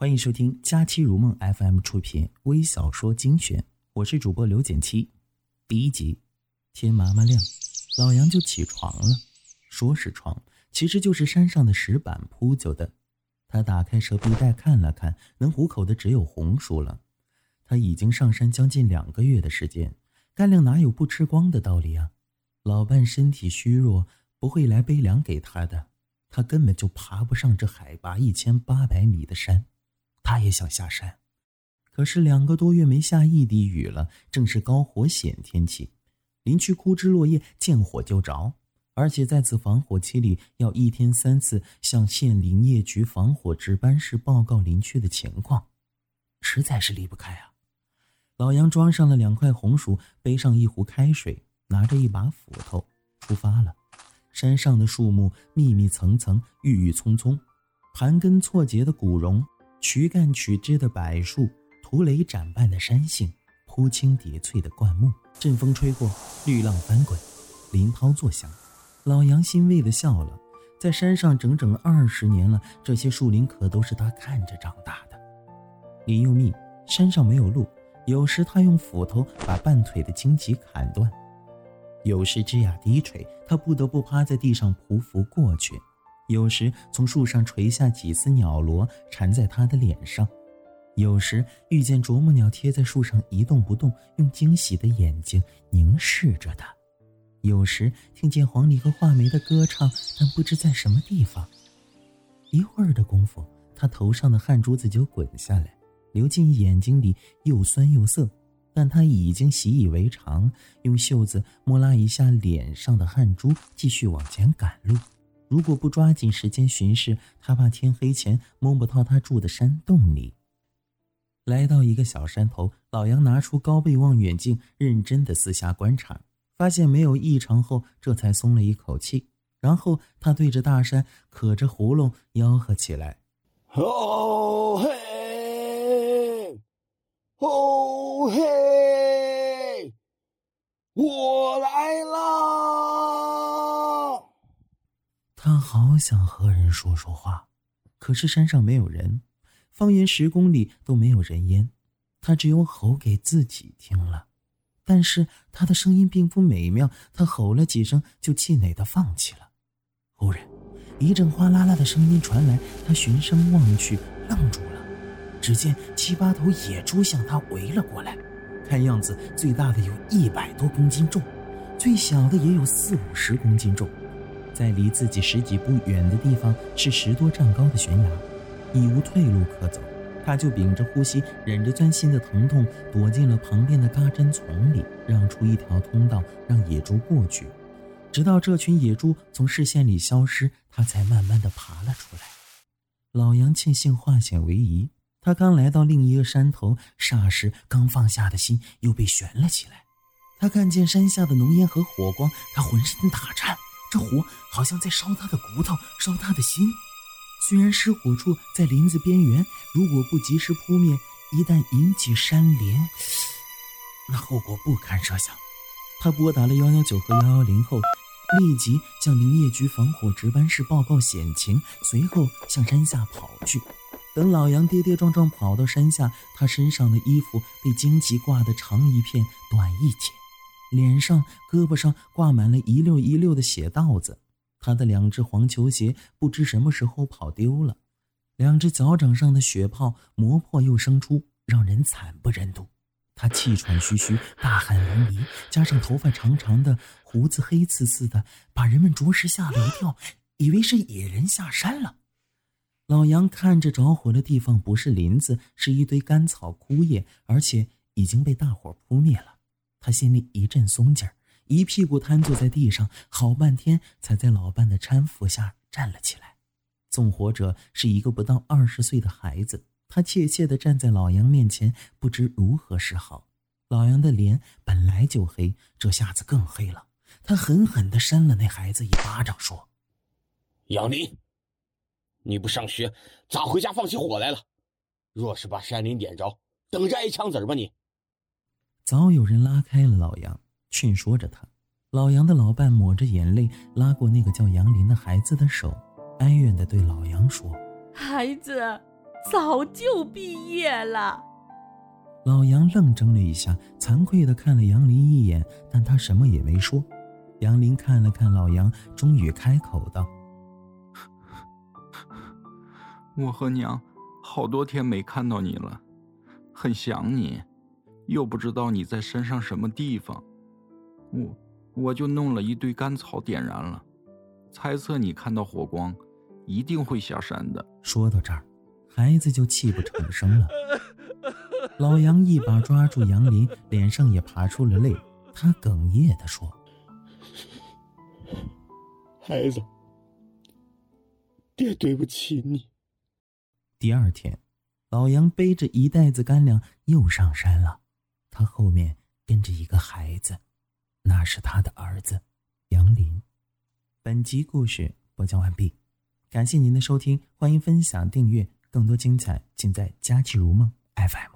欢迎收听《佳期如梦》FM 出品微小说精选，我是主播刘简七。第一集，天麻麻亮，老杨就起床了。说是床，其实就是山上的石板铺就的。他打开蛇皮袋看了看，能糊口的只有红薯了。他已经上山将近两个月的时间，干粮哪有不吃光的道理啊？老伴身体虚弱，不会来背粮给他的，他根本就爬不上这海拔一千八百米的山。他也想下山，可是两个多月没下一滴雨了，正是高火险天气，林区枯枝落叶，见火就着，而且在此防火期里，要一天三次向县林业局防火值班室报告林区的情况，实在是离不开啊。老杨装上了两块红薯，背上一壶开水，拿着一把斧头，出发了。山上的树木密密层层，郁郁葱葱，盘根错节的古榕。曲干曲枝的柏树，涂雷斩半的山杏，铺青叠翠的灌木，阵风吹过，绿浪翻滚，林涛作响。老杨欣慰地笑了。在山上整整二十年了，这些树林可都是他看着长大的。林又密，山上没有路，有时他用斧头把半腿的荆棘砍断，有时枝桠低垂，他不得不趴在地上匍匐过去。有时从树上垂下几丝鸟螺，缠在他的脸上；有时遇见啄木鸟贴在树上一动不动，用惊喜的眼睛凝视着他；有时听见黄鹂和画眉的歌唱，但不知在什么地方。一会儿的功夫，他头上的汗珠子就滚下来，流进眼睛里，又酸又涩。但他已经习以为常，用袖子摸拉一下脸上的汗珠，继续往前赶路。如果不抓紧时间巡视，他怕天黑前摸不到他住的山洞里。来到一个小山头，老杨拿出高倍望远镜，认真的四下观察，发现没有异常后，这才松了一口气。然后他对着大山，可着喉咙吆喝起来：“吼嘿，吼嘿，我来啦！”好想和人说说话，可是山上没有人，方圆十公里都没有人烟，他只有吼给自己听了。但是他的声音并不美妙，他吼了几声就气馁的放弃了。忽然，一阵哗啦啦的声音传来，他循声望去，愣住了。只见七八头野猪向他围了过来，看样子最大的有一百多公斤重，最小的也有四五十公斤重。在离自己十几步远的地方是十多丈高的悬崖，已无退路可走，他就屏着呼吸，忍着钻心的疼痛，躲进了旁边的嘎针丛里，让出一条通道，让野猪过去。直到这群野猪从视线里消失，他才慢慢的爬了出来。老杨庆幸化险为夷，他刚来到另一个山头，霎时刚放下的心又被悬了起来。他看见山下的浓烟和火光，他浑身打颤。这火好像在烧他的骨头，烧他的心。虽然失火处在林子边缘，如果不及时扑灭，一旦引起山林，那后果不堪设想。他拨打了幺幺九和幺幺零后，立即向林业局防火值班室报告险情，随后向山下跑去。等老杨跌跌撞撞跑到山下，他身上的衣服被荆棘挂得长一片，短一截。脸上、胳膊上挂满了一溜一溜的血道子，他的两只黄球鞋不知什么时候跑丢了，两只脚掌上的血泡磨破又生出，让人惨不忍睹。他气喘吁吁，大汗淋漓，加上头发长长的，胡子黑刺刺的，把人们着实吓了一跳，以为是野人下山了。老杨看着着火的地方不是林子，是一堆干草枯叶，而且已经被大火扑灭了。他心里一阵松劲儿，一屁股瘫坐在地上，好半天才在老伴的搀扶下站了起来。纵火者是一个不到二十岁的孩子，他怯怯地站在老杨面前，不知如何是好。老杨的脸本来就黑，这下子更黑了。他狠狠地扇了那孩子一巴掌，说：“杨林，你不上学，咋回家放起火来了？若是把山林点着，等着挨枪子吧你！”早有人拉开了老杨，劝说着他。老杨的老伴抹着眼泪，拉过那个叫杨林的孩子的手，哀怨地对老杨说：“孩子，早就毕业了。老杨愣怔了一下，惭愧的看了杨林一眼，但他什么也没说。杨林看了看老杨，终于开口道：“我和娘好多天没看到你了，很想你，又不知道你在山上什么地方，我我就弄了一堆干草点燃了，猜测你看到火光，一定会下山的。”说到这儿，孩子就泣不成声了。老杨一把抓住杨林，脸上也爬出了泪。他哽咽地说：“孩子，爹对不起你。”第二天，老杨背着一袋子干粮又上山了。他后面跟着一个孩子，那是他的儿子杨林。本集故事播讲完毕，感谢您的收听，欢迎分享订阅，更多精彩尽在佳期如梦。FM